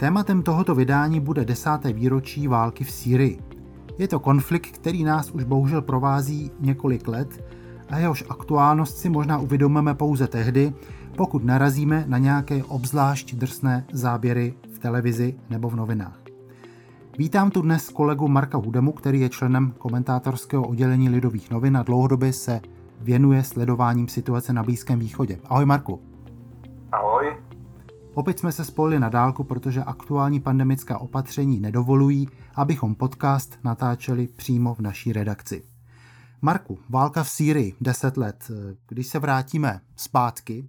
Tématem tohoto vydání bude desáté výročí války v Sýrii. Je to konflikt, který nás už bohužel provází několik let a jehož aktuálnost si možná uvědomíme pouze tehdy, pokud narazíme na nějaké obzvlášť drsné záběry v televizi nebo v novinách. Vítám tu dnes kolegu Marka Hudemu, který je členem komentátorského oddělení Lidových novin a dlouhodobě se věnuje sledováním situace na Blízkém východě. Ahoj Marku. Ahoj. Opět jsme se spojili na dálku, protože aktuální pandemická opatření nedovolují, abychom podcast natáčeli přímo v naší redakci. Marku, válka v Sýrii, 10 let. Když se vrátíme zpátky,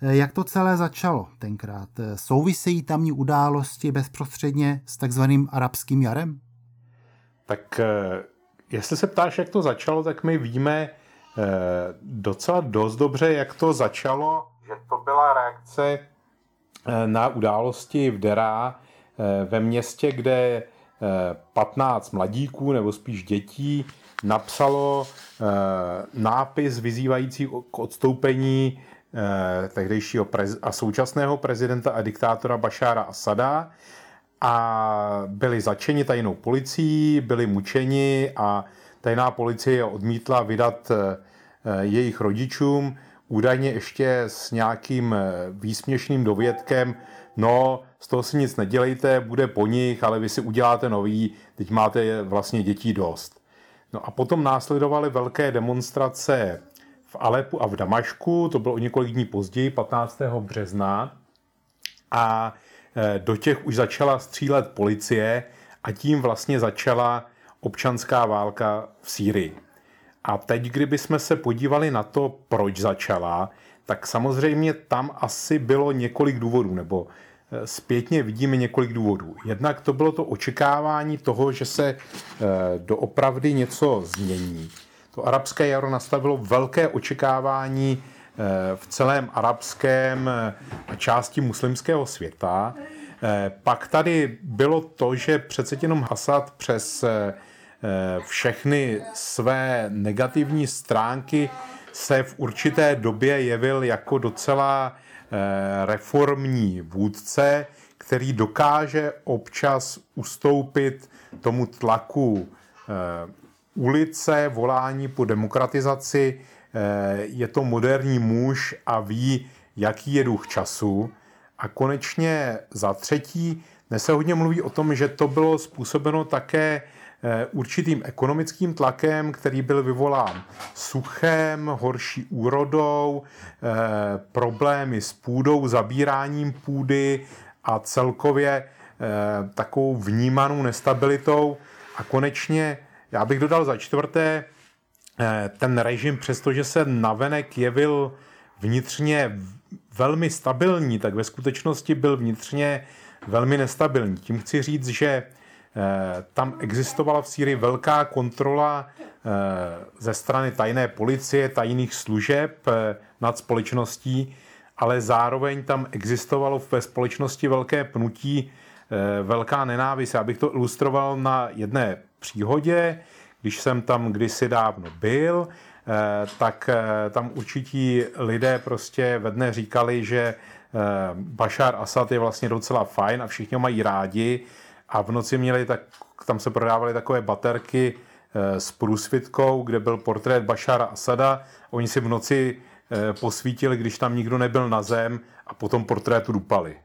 jak to celé začalo tenkrát? Souvisejí tamní události bezprostředně s takzvaným arabským jarem? Tak eh, jestli se ptáš, jak to začalo, tak my víme eh, docela dost dobře, jak to začalo, že to byla reakce na události v Derá eh, ve městě, kde 15 eh, mladíků nebo spíš dětí napsalo nápis vyzývající k odstoupení tehdejšího a současného prezidenta a diktátora Bašára Asada. A byli začeni tajnou policií, byli mučeni a tajná policie odmítla vydat jejich rodičům údajně ještě s nějakým eh, výsměšným dovědkem, no, z toho si nic nedělejte, bude po nich, ale vy si uděláte nový, teď máte vlastně dětí dost. No a potom následovaly velké demonstrace v Alepu a v Damašku, to bylo o několik dní později, 15. března. A eh, do těch už začala střílet policie a tím vlastně začala občanská válka v Sýrii. A teď, kdyby jsme se podívali na to, proč začala, tak samozřejmě tam asi bylo několik důvodů, nebo eh, zpětně vidíme několik důvodů. Jednak to bylo to očekávání toho, že se eh, doopravdy něco změní. To arabské jaro nastavilo velké očekávání eh, v celém arabském a části muslimského světa. Pak tady bylo to, že přece jenom Hasad přes všechny své negativní stránky se v určité době jevil jako docela eh, reformní vůdce, který dokáže občas ustoupit tomu tlaku eh, ulice, volání po demokratizaci. Je to moderní muž a ví, jaký je duch času. A konečně za třetí, dnes se hodně mluví o tom, že to bylo způsobeno také Eh, určitým ekonomickým tlakem, který byl vyvolán suchem, horší úrodou, eh, problémy s půdou, zabíráním půdy a celkově eh, takovou vnímanou nestabilitou. A konečně, já bych dodal za čtvrté, ten režim, přestože se navenek jevil vnitřně velmi stabilní, tak ve skutečnosti byl vnitřně velmi nestabilní. Tím chci říct, že Eh, tam existovala v Sýrii velká kontrola eh, ze strany tajné policie, tajných služeb eh, nad společností, ale zároveň tam existovalo ve společnosti velké pnutí, velká nenávist. Já bych to ilustroval na jedné příhodě, když jsem tam kdysi dávno byl, tak tam určití lidé prostě ve dne říkali, že Bashar Assad je vlastně docela fajn a všichni ho mají rádi, a v noci měli, tak, tam se prodávaly takové baterky eh, s průsvitkou, kde byl portrét Bašara Asada. Oni si v noci eh, posvítili, když tam nikdo nebyl na zem a potom portrétu dupali.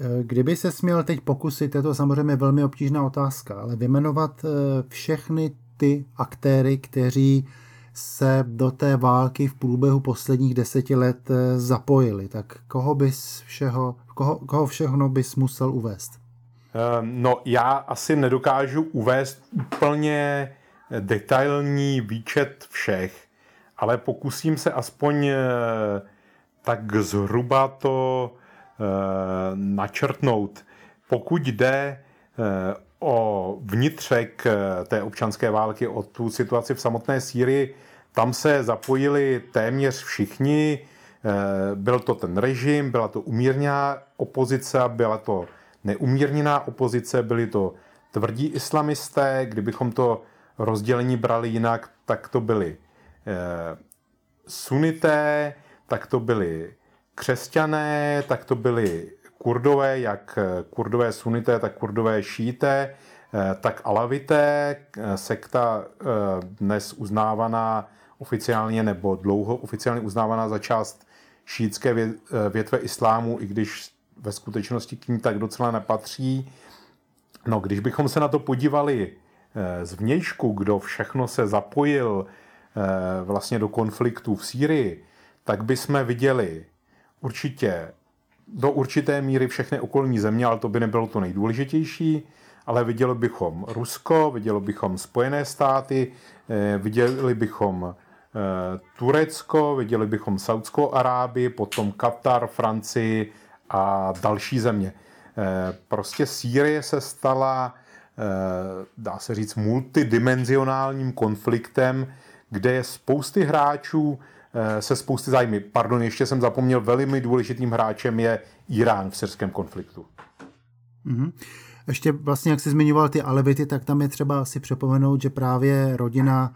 Eh, kdyby se směl teď pokusit, je to samozřejmě velmi obtížná otázka, ale vymenovat všechny ty aktéry, kteří se do té války v průběhu posledních deseti let zapojili, tak koho bys všeho, koho, koho všechno bys musel uvést? Ehm, no, já asi nedokážu uvést úplně detailní výčet všech, ale pokusím se aspoň eh, tak zhruba to eh, načrtnout. pokud jde o vnitřek té občanské války, o tu situaci v samotné Sýrii, tam se zapojili téměř všichni. Byl to ten režim, byla to umírněná opozice, byla to neumírněná opozice, byli to tvrdí islamisté, kdybychom to rozdělení brali jinak, tak to byli eh, sunité, tak to byli křesťané, tak to byli kurdové, jak kurdové sunité, tak kurdové šíté, eh, tak alavité, eh, sekta eh, dnes uznávaná oficiálně nebo dlouho oficiálně uznávaná za část šítské větve islámu, i když ve skutečnosti k ní tak docela nepatří. No, když bychom se na to podívali eh, z vnějšku, kdo všechno se zapojil eh, vlastně do konfliktu v Sýrii, tak bychom viděli určitě do určité míry všechny okolní země, ale to by nebylo to nejdůležitější, ale viděli bychom Rusko, viděli bychom Spojené státy, eh, viděli bychom Turecko, viděli bychom Saudskou Arábii, potom Katar, Francii a další země. Eh, prostě Sýrie se stala, eh, dá se říct, multidimenzionálním konfliktem, kde je spousty hráčů eh, se spousty zájmy. Pardon, ještě jsem zapomněl, velmi důležitým hráčem je Irán v syrském konfliktu. Mm-hmm. Ještě vlastně, jak jsi zmiňoval ty Alevity, tak tam je třeba si připomenout, že právě rodina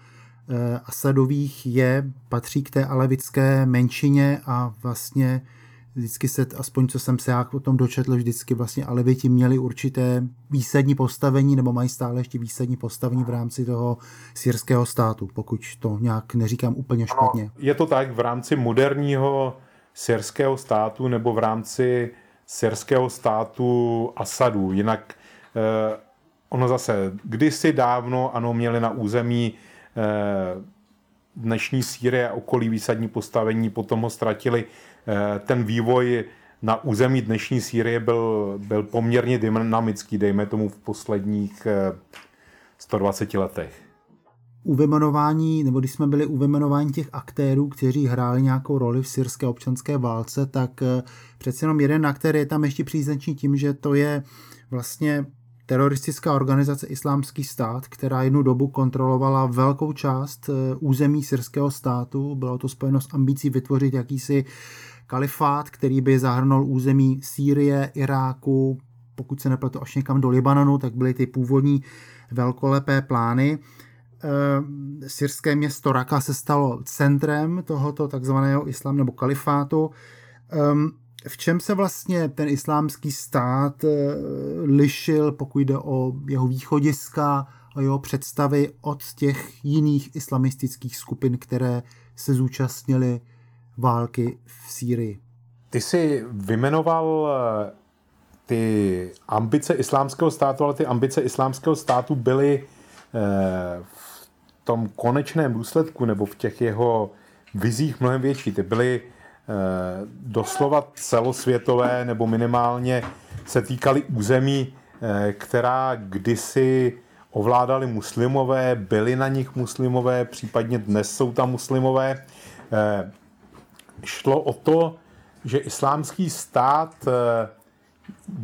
Asadových je, patří k té alevitské menšině a vlastně vždycky se, aspoň co jsem se já o tom dočetl, vždycky vlastně Aleviti měli určité výsadní postavení, nebo mají stále ještě výsadní postavení v rámci toho syrského státu, pokud to nějak neříkám úplně špatně. Ano, je to tak v rámci moderního syrského státu nebo v rámci syrského státu Asadu. Jinak eh, ono zase kdysi dávno, ano, měli na území eh, dnešní Sýrie a okolí výsadní postavení, potom ho ztratili. Eh, ten vývoj na území dnešní Sýrie byl, byl poměrně dynamický, dejme tomu v posledních 120 eh, letech. U vymenování, nebo když jsme byli u vymenování těch aktérů, kteří hráli nějakou roli v syrské občanské válce, tak eh, přece jenom jeden aktér je tam ještě příznačný tím, že to je vlastně teroristická organizace Islámský stát, která jednu dobu kontrolovala velkou část území syrského státu. Bylo to spojeno s ambicí vytvořit jakýsi kalifát, který by zahrnul území Sýrie, Iráku, pokud se nepletu až někam do Libanonu, tak byly ty původní velkolepé plány. Eh, syrské město Raka se stalo centrem tohoto takzvaného islám nebo kalifátu. Ehm, v čem se vlastně ten islámský stát eh, lišil, pokud jde o jeho východiska, o jeho představy od těch jiných islamistických skupin, které se zúčastnily války v Sýrii? Ty jsi vymenoval eh, ty ambice islámského státu, ale ty ambice islámského státu byly eh, v tom konečném důsledku nebo v těch jeho vizích mnohem větší. Ty byly Eh, doslova celosvětové nebo minimálně se týkaly území, která kdysi ovládali muslimové, byli na nich muslimové, případně dnes jsou tam muslimové. Eh, šlo o to, že islámský stát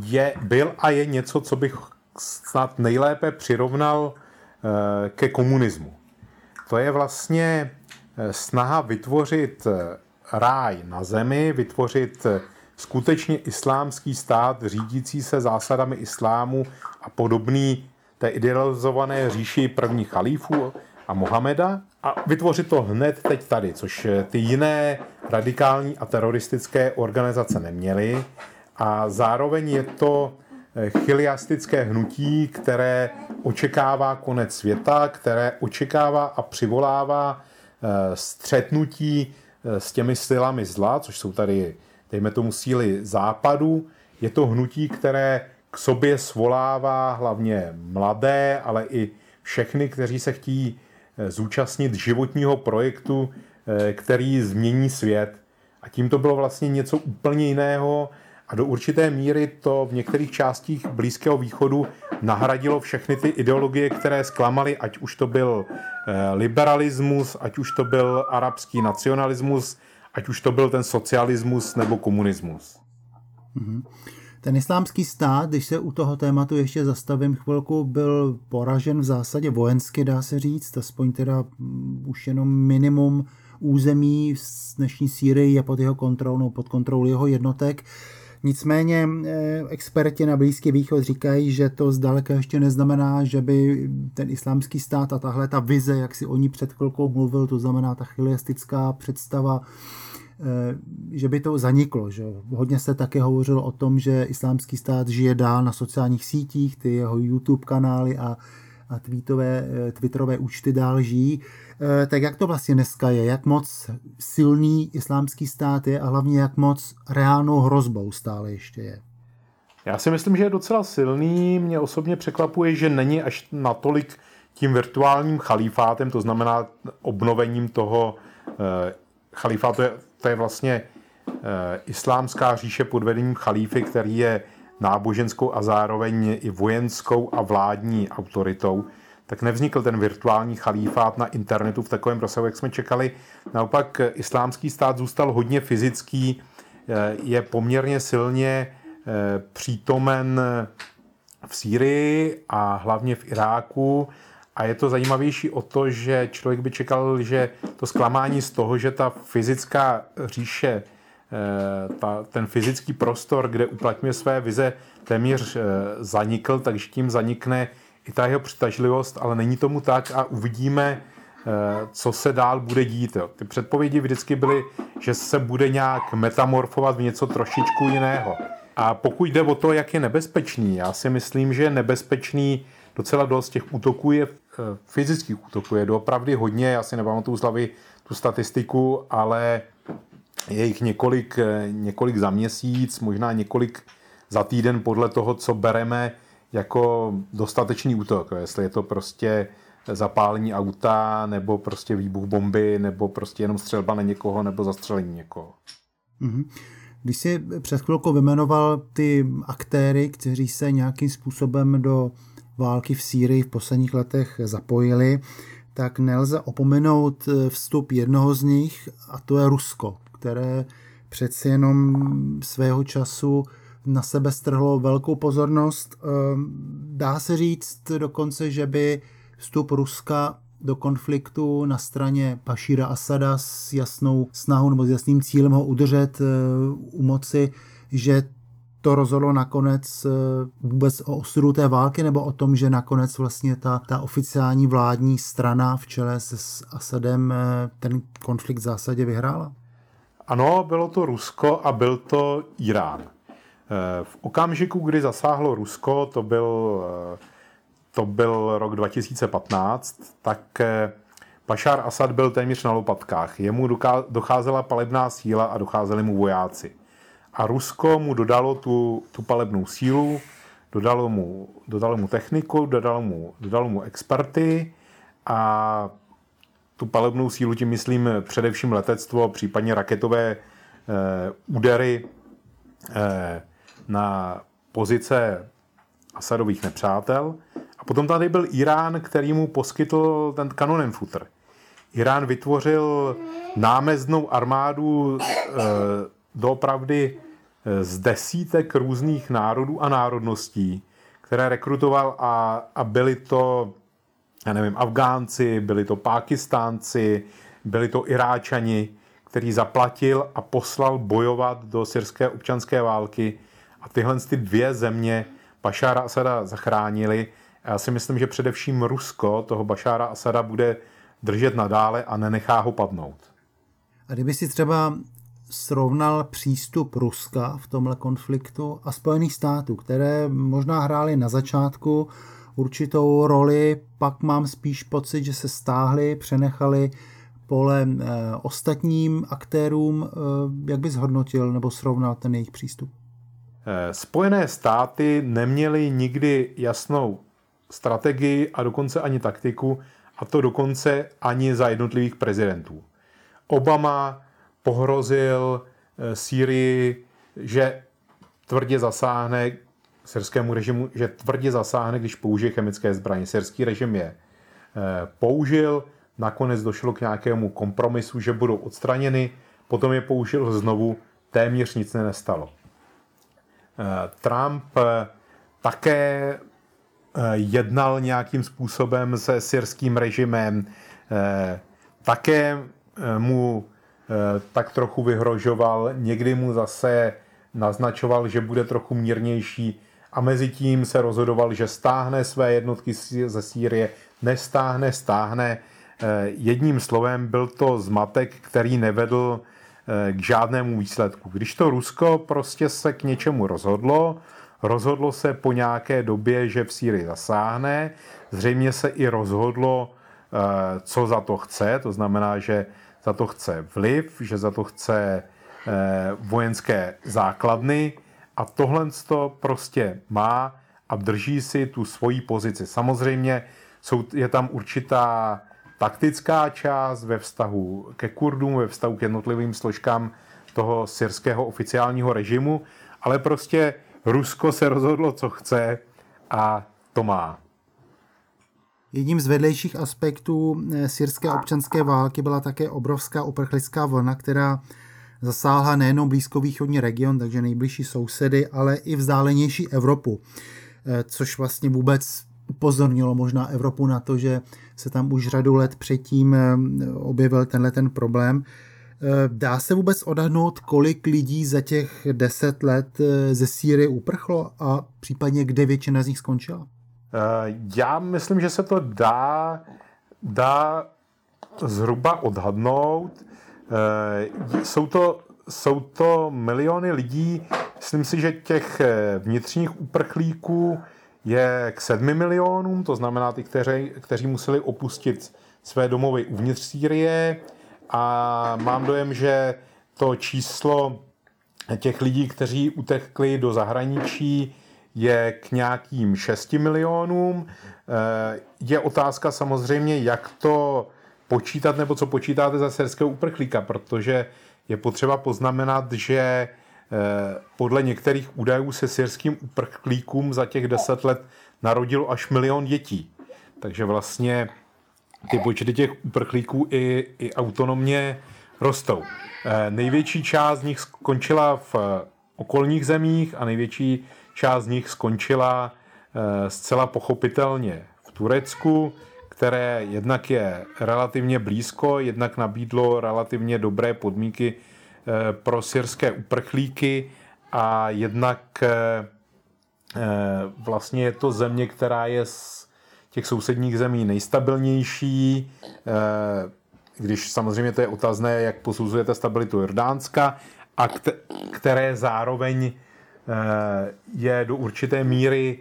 je, byl a je něco, co bych snad nejlépe přirovnal ke komunismu. To je vlastně snaha vytvořit ráj na zemi, vytvořit skutečně islámský stát řídící se zásadami islámu a podobný té idealizované říši prvních chalífů a Mohameda a vytvořit to hned teď tady, což ty jiné radikální a teroristické organizace neměly a zároveň je to chiliastické hnutí, které očekává konec světa, které očekává a přivolává eh, střetnutí Eh, s těmi silami zla, což jsou tady, dejme tomu, síly západu. Je to hnutí, které k sobě svolává hlavně mladé, ale i všechny, kteří se chtějí eh, zúčastnit životního projektu, eh, který změní svět. A tím to bylo vlastně něco úplně jiného a do určité míry to v některých částích Blízkého východu nahradilo všechny ty ideologie, které zklamaly, ať už to byl eh, liberalismus, ať už to byl arabský nacionalismus, ať už to byl ten socialismus nebo komunismus. Mm-hmm. Ten islámský stát, když se u toho tématu ještě zastavím chvilku, byl poražen v zásadě vojensky, dá se říct, aspoň teda mm, už jenom minimum území z dnešní Sýrii je pod jeho kontrolou, pod kontrolou jeho jednotek. Nicméně eh, experti na Blízký východ říkají, že to zdaleka ještě neznamená, že by ten islámský stát a tahle ta vize, jak si o ní před chvilkou mluvil, to znamená ta chiliastická představa, eh, že by to zaniklo. Že? Hodně se také hovořilo o tom, že islámský stát žije dál na sociálních sítích, ty jeho YouTube kanály a, a tweetové, eh, twitterové účty dál žijí. Eh, tak jak to vlastně dneska je? Jak moc silný islámský stát je a hlavně jak moc reálnou hrozbou stále ještě je? Já si myslím, že je docela silný. Mě osobně překvapuje, že není až natolik tím virtuálním chalífátem, to znamená obnovením toho eh, chalífátu. To je, to je vlastně islámská říše pod vedením chalífy, který je náboženskou a zároveň i vojenskou a vládní autoritou tak nevznikl ten virtuální chalífát na internetu v takovém rozsahu, jak jsme čekali. Naopak islámský stát zůstal hodně fyzický, eh, je poměrně silně eh, přítomen v Sýrii a hlavně v Iráku. A je to zajímavější o to, že člověk by čekal, že to zklamání z toho, že ta fyzická říše, ta, ten fyzický prostor, kde uplatňuje své vize, téměř zanikl, takže tím zanikne i ta jeho přitažlivost, ale není tomu tak a uvidíme, eh, co se dál bude dít. Jo. Ty předpovědi vždycky byly, že se bude nějak metamorfovat v něco trošičku jiného. A pokud jde o to, jak je nebezpečný, já si myslím, že nebezpečný docela dost těch útoků je, eh, fyzických útoků je doopravdy hodně, já si nepamatuju z hlavy tu statistiku, ale je jich několik, eh, několik za měsíc, možná několik za týden podle toho, co bereme jako dostatečný útok, jestli je to prostě zapálení auta, nebo prostě výbuch bomby, nebo prostě jenom střelba na někoho, nebo zastřelení někoho. Mm-hmm. Když jsi před chvilkou vymenoval ty aktéry, kteří se nějakým způsobem do války v Sýrii v posledních letech zapojili, tak nelze opomenout vstup jednoho z nich, a to je Rusko, které přeci jenom svého času na sebe strhlo velkou pozornost. Ehm, dá se říct dokonce, že by vstup Ruska do konfliktu na straně Pašíra Asada s jasnou snahou nebo s jasným cílem ho udržet eh, u moci, že to rozhodlo nakonec eh, vůbec o osudu té války nebo o tom, že nakonec vlastně ta, ta oficiální vládní strana v čele se s Asadem eh, ten konflikt v zásadě vyhrála? Ano, bylo to Rusko a byl to Irán. Eh, v okamžiku, kdy zasáhlo Rusko, to byl, eh, to byl rok 2015, tak eh, Bashar Assad byl téměř na lopatkách. Jemu docházela palebná síla a docházeli mu vojáci. A Rusko mu dodalo tu, tu palebnou sílu, dodalo mu, dodalo mu techniku, dodalo mu, dodalo mu experty a tu palebnou sílu, tím myslím především letectvo, případně raketové e, údery e, na pozice Asadových nepřátel. A potom tady byl Irán, který mu poskytl ten kanonenfutter. Irán vytvořil námeznou armádu e, doopravdy z desítek různých národů a národností, které rekrutoval a, a byli to, já nevím, Afgánci, byli to Pákistánci, byli to Iráčani, který zaplatil a poslal bojovat do syrské občanské války a tyhle ty dvě země Bašára Asada zachránili. Já si myslím, že především Rusko toho Bašára Asada bude držet nadále a nenechá ho padnout. A kdyby si třeba srovnal přístup Ruska v tomhle konfliktu a Spojených států, které možná hrály na začátku určitou roli, pak mám spíš pocit, že se stáhli, přenechali pole eh, ostatním aktérům. Eh, jak bys hodnotil nebo srovnal ten jejich přístup? Eh, Spojené státy neměly nikdy jasnou strategii a dokonce ani taktiku, a to dokonce ani za jednotlivých prezidentů. Obama pohrozil Sýrii, že tvrdě zasáhne syrskému režimu, že tvrdě zasáhne, když použije chemické zbraně. Syrský režim je eh, použil, nakonec došlo k nějakému kompromisu, že budou odstraněny, potom je použil znovu, téměř nic nestalo. Trump také jednal nějakým způsobem se syrským režimem, také mu tak trochu vyhrožoval, někdy mu zase naznačoval, že bude trochu mírnější a mezi tím se rozhodoval, že stáhne své jednotky ze Sýrie, nestáhne, stáhne. Eh, jedním slovem byl to zmatek, který nevedl eh, k žádnému výsledku. Když to Rusko prostě se k něčemu rozhodlo, rozhodlo se po nějaké době, že v Sýrii zasáhne, zřejmě se i rozhodlo, eh, co za to chce, to znamená, že za to chce vliv, že za to chce vojenské základny, a tohle to prostě má a drží si tu svoji pozici. Samozřejmě jsou, je tam určitá taktická část ve vztahu ke Kurdům, ve vztahu k jednotlivým složkám toho syrského oficiálního režimu, ale prostě Rusko se rozhodlo, co chce a to má. Jedním z vedlejších aspektů eh, syrské občanské války byla také obrovská uprchlická vlna, která zasáhla nejenom blízkovýchodní region, takže nejbližší sousedy, ale i vzdálenější Evropu, eh, což vlastně vůbec upozornilo možná Evropu na to, že se tam už řadu let předtím eh, objevil tenhle ten problém. Eh, dá se vůbec odhadnout, kolik lidí za těch deset let ze Sýrie uprchlo a případně kde většina z nich skončila? Já myslím, že se to dá, dá zhruba odhadnout. Eh, jsou to, jsou to miliony lidí. Myslím si, že těch eh, vnitřních uprchlíků je k sedmi milionům, to znamená ty, kteří, kteří museli opustit své domovy uvnitř Sýrie a mám dojem, že to číslo těch lidí, kteří utekli do zahraničí, je k nějakým 6 milionům. Eh, je otázka samozřejmě, jak to počítat nebo co počítáte za syrského uprchlíka, protože je potřeba poznamenat, že eh, podle některých údajů se syrským uprchlíkům za těch deset let narodilo až milion dětí. Takže vlastně ty počty těch uprchlíků i, i autonomně rostou. Eh, největší část z nich skončila v okolních zemích a největší část z nich skončila eh, zcela pochopitelně v Turecku které jednak je relativně blízko, jednak nabídlo relativně dobré podmínky eh, pro syrské uprchlíky a jednak eh, eh, vlastně je to země, která je z těch sousedních zemí nejstabilnější, když samozřejmě to je otazné, jak posuzujete stabilitu Jordánska, a které zároveň je do určité míry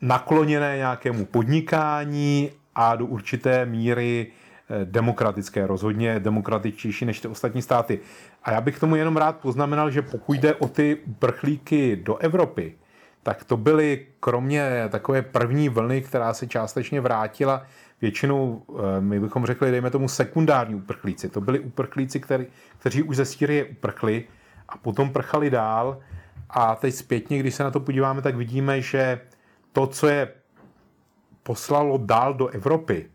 nakloněné nějakému podnikání a do určité míry eh, demokratické, rozhodně demokratičtější než ty ostatní státy. A já bych tomu jenom rád poznamenal, že pokud jde o ty uprchlíky do Evropy, tak to byly kromě takové první vlny, která se částečně vrátila, většinou, eh, my bychom řekli, dejme tomu sekundární uprchlíci. To byli uprchlíci, který, kteří už ze Sýrie uprchli a potom prchali dál. A teď zpětně, když se na to podíváme, tak vidíme, že to, co je poslalo dál do Evropy,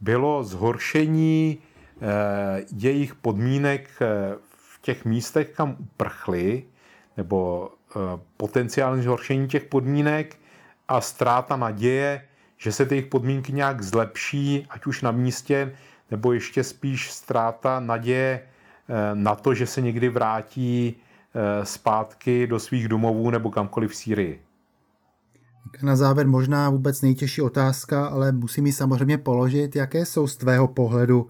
bylo zhoršení eh, jejich podmínek eh, v těch místech, kam uprchli, nebo eh, potenciální zhoršení těch podmínek a ztráta naděje, že se ty jejich podmínky nějak zlepší, ať už na místě, nebo ještě spíš ztráta naděje na to, že se někdy vrátí zpátky do svých domovů nebo kamkoliv v Sýrii. Na závěr možná vůbec nejtěžší otázka, ale musím ji samozřejmě položit. Jaké jsou z tvého pohledu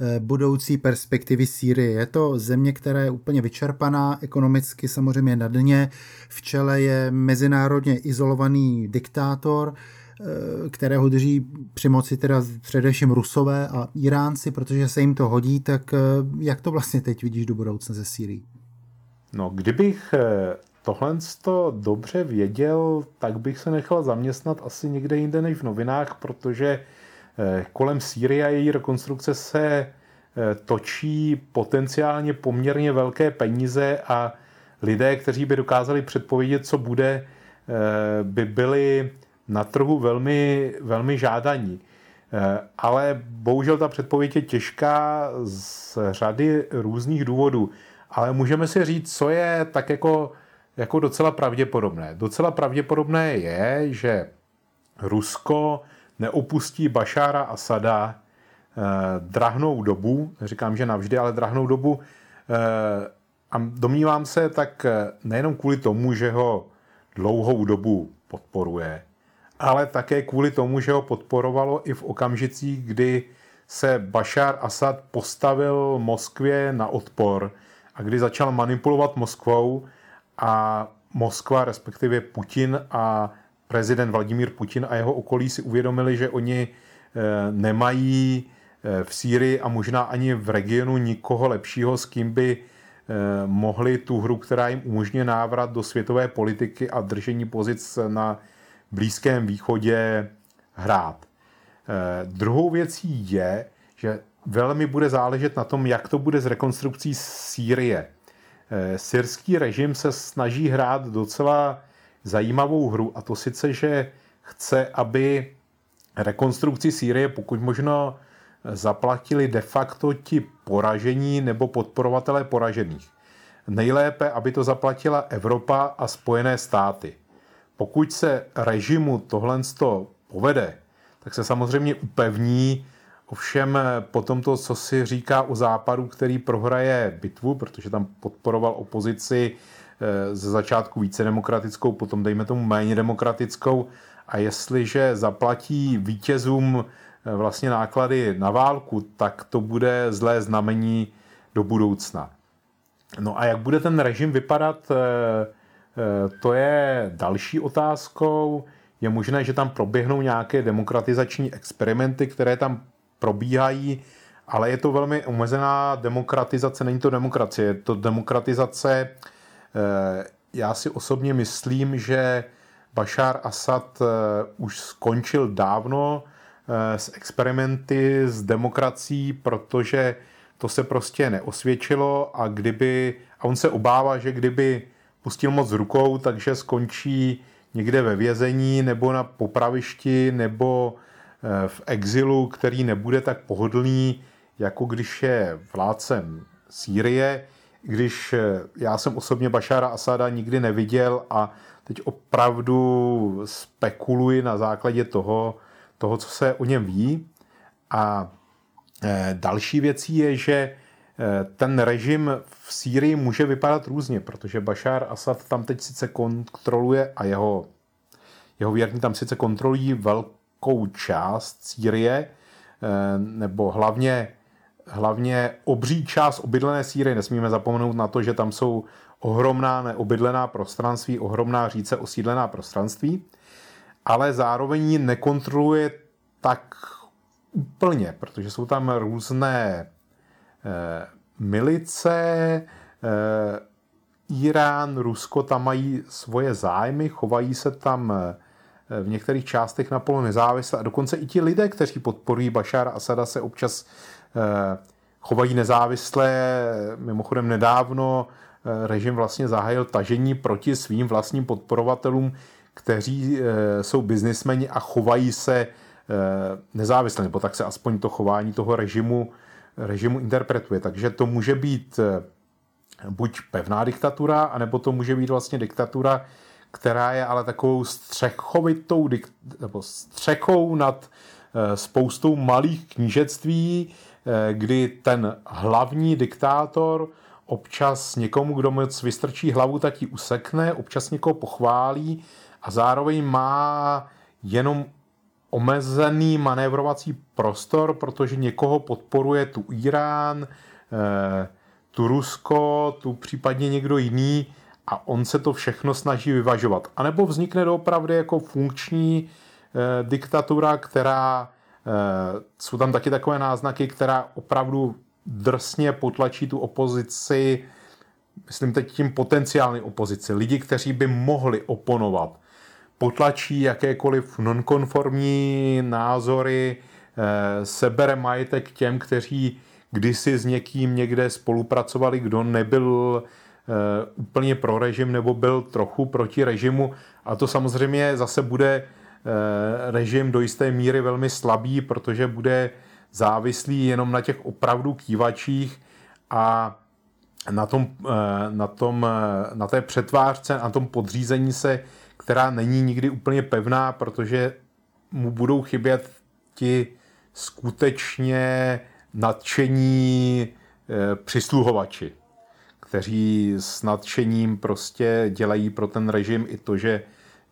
eh, budoucí perspektivy Sýrie? Je to země, která je úplně vyčerpaná, ekonomicky samozřejmě na dně. V čele je mezinárodně izolovaný diktátor, eh, kterého drží při moci teda především Rusové a Iránci, protože se jim to hodí, tak eh, jak to vlastně teď vidíš do budoucna ze Sýrii? No, kdybych tohle to dobře věděl, tak bych se nechal zaměstnat asi někde jinde než v novinách, protože eh, kolem Sýrie a její rekonstrukce se eh, točí potenciálně poměrně velké peníze a lidé, kteří by dokázali předpovědět, co bude, eh, by byli na trhu velmi, velmi žádaní. Ale bohužel ta předpověď je těžká z řady různých důvodů. Ale můžeme si říct, co je tak jako jako docela pravděpodobné. Docela pravděpodobné je, že Rusko neopustí Bašára Asada eh, drahnou dobu, říkám, že navždy, ale drahnou dobu. Eh, a domnívám se tak eh, nejenom kvůli tomu, že ho dlouhou dobu podporuje, ale také kvůli tomu, že ho podporovalo i v okamžicích, kdy se Bashar Assad postavil Moskvě na odpor a kdy začal manipulovat Moskvou a Moskva, respektive Putin a prezident Vladimír Putin a jeho okolí si uvědomili, že oni eh, nemají eh, v Sýrii a možná ani v regionu nikoho lepšího, s kým by eh, mohli tu hru, která jim umožňuje návrat do světové politiky a držení pozic na Blízkém východě hrát. Druhou věcí je, že velmi bude záležet na tom, jak to bude s rekonstrukcí Sýrie. Syrský režim se snaží hrát docela zajímavou hru a to sice, že chce, aby rekonstrukci Sýrie pokud možno zaplatili de facto ti poražení nebo podporovatelé poražených. Nejlépe, aby to zaplatila Evropa a Spojené státy. Pokud se režimu tohle povede, tak se samozřejmě upevní, ovšem po tomto, co si říká o západu, který prohraje bitvu, protože tam podporoval opozici Eh, ze začátku více demokratickou, potom dejme tomu méně demokratickou a jestliže zaplatí vítězům eh, vlastně náklady na válku, tak to bude zlé znamení do budoucna. No a jak bude ten režim vypadat, eh, to je další otázkou. Je možné, že tam proběhnou nějaké demokratizační experimenty, které tam probíhají, ale je to velmi omezená demokratizace, není to demokracie, je to demokratizace Eh, já si osobně myslím, že Bashar Assad eh, už skončil dávno eh, s experimenty s demokracií, protože to se prostě neosvědčilo a kdyby, a on se obává, že kdyby pustil moc rukou, takže skončí někde ve vězení nebo na popravišti nebo v exilu, který nebude tak pohodlný, jako když je vládcem Sýrie když eh, já jsem osobně Bašára Asada nikdy neviděl a teď opravdu spekuluji na základě toho, toho, co se o něm ví. A eh, další věcí je, že eh, ten režim v Sýrii může vypadat různě, protože Bashar Assad tam teď sice kontroluje a jeho, jeho věrní tam sice kontrolují velkou část Sýrie, nebo hlavně hlavně obří část obydlené síry. Nesmíme zapomenout na to, že tam jsou ohromná neobydlená prostranství, ohromná říce osídlená prostranství, ale zároveň ji nekontroluje tak úplně, protože jsou tam různé eh, milice, eh, Irán, Rusko tam mají svoje zájmy, chovají se tam eh, v některých částech na polo nezávisle a dokonce i ti lidé, kteří podporují Bašára Asada, se občas Eh, chovají nezávisle. Mimochodem nedávno eh, režim vlastně zahájil tažení proti svým vlastním podporovatelům, kteří eh, jsou biznismeni a chovají se nezávisle, nebo tak se aspoň to chování toho režimu, režimu interpretuje. Takže to může být buď pevná diktatura, anebo to může být vlastně diktatura, která je ale takovou střechovitou, nebo střechou nad spoustou malých knížectví, Eh, kdy ten hlavní diktátor občas někomu, kdo moc vystrčí hlavu, tak ji usekne, občas někoho pochválí a zároveň má jenom omezený manévrovací prostor, protože někoho podporuje tu Irán, eh, tu Rusko, tu případně někdo jiný a on se to všechno snaží vyvažovat. A nebo vznikne doopravdy jako funkční eh, diktatura, která Eh, jsou tam taky takové náznaky, která opravdu drsně potlačí tu opozici, myslím teď tím potenciální opozici, lidi, kteří by mohli oponovat, potlačí jakékoliv nonkonformní názory, eh, sebere majetek těm, kteří kdysi s někým někde spolupracovali, kdo nebyl eh, úplně pro režim nebo byl trochu proti režimu. A to samozřejmě zase bude Eh, režim do jisté míry velmi slabý, protože bude závislý jenom na těch opravdu kývačích a na, tom, na, tom, na té přetvářce, na tom podřízení se, která není nikdy úplně pevná, protože mu budou chybět ti skutečně nadšení přisluhovači kteří s nadšením prostě dělají pro ten režim i to, že,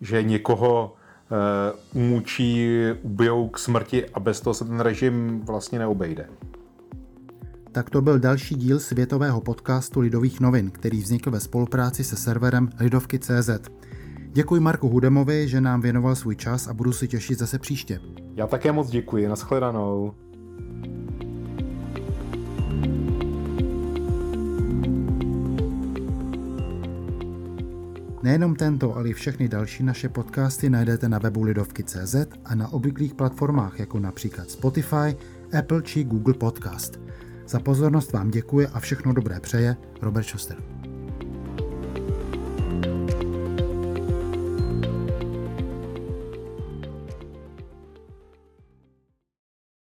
že někoho uh, umučí, ubijou k smrti a bez toho se ten režim vlastně neobejde. Tak to byl další díl světového podcastu Lidových novin, který vznikl ve spolupráci se serverem Lidovky.cz. Děkuji Marku Hudemovi, že nám věnoval svůj čas a budu si těšit zase příště. Já také moc děkuji, nashledanou. Nejenom tento, ale i všechny další naše podcasty najdete na webu Lidovky.cz a na obvyklých platformách, jako například Spotify, Apple či Google Podcast. Za pozornost vám děkuje a všechno dobré přeje Robert Schuster.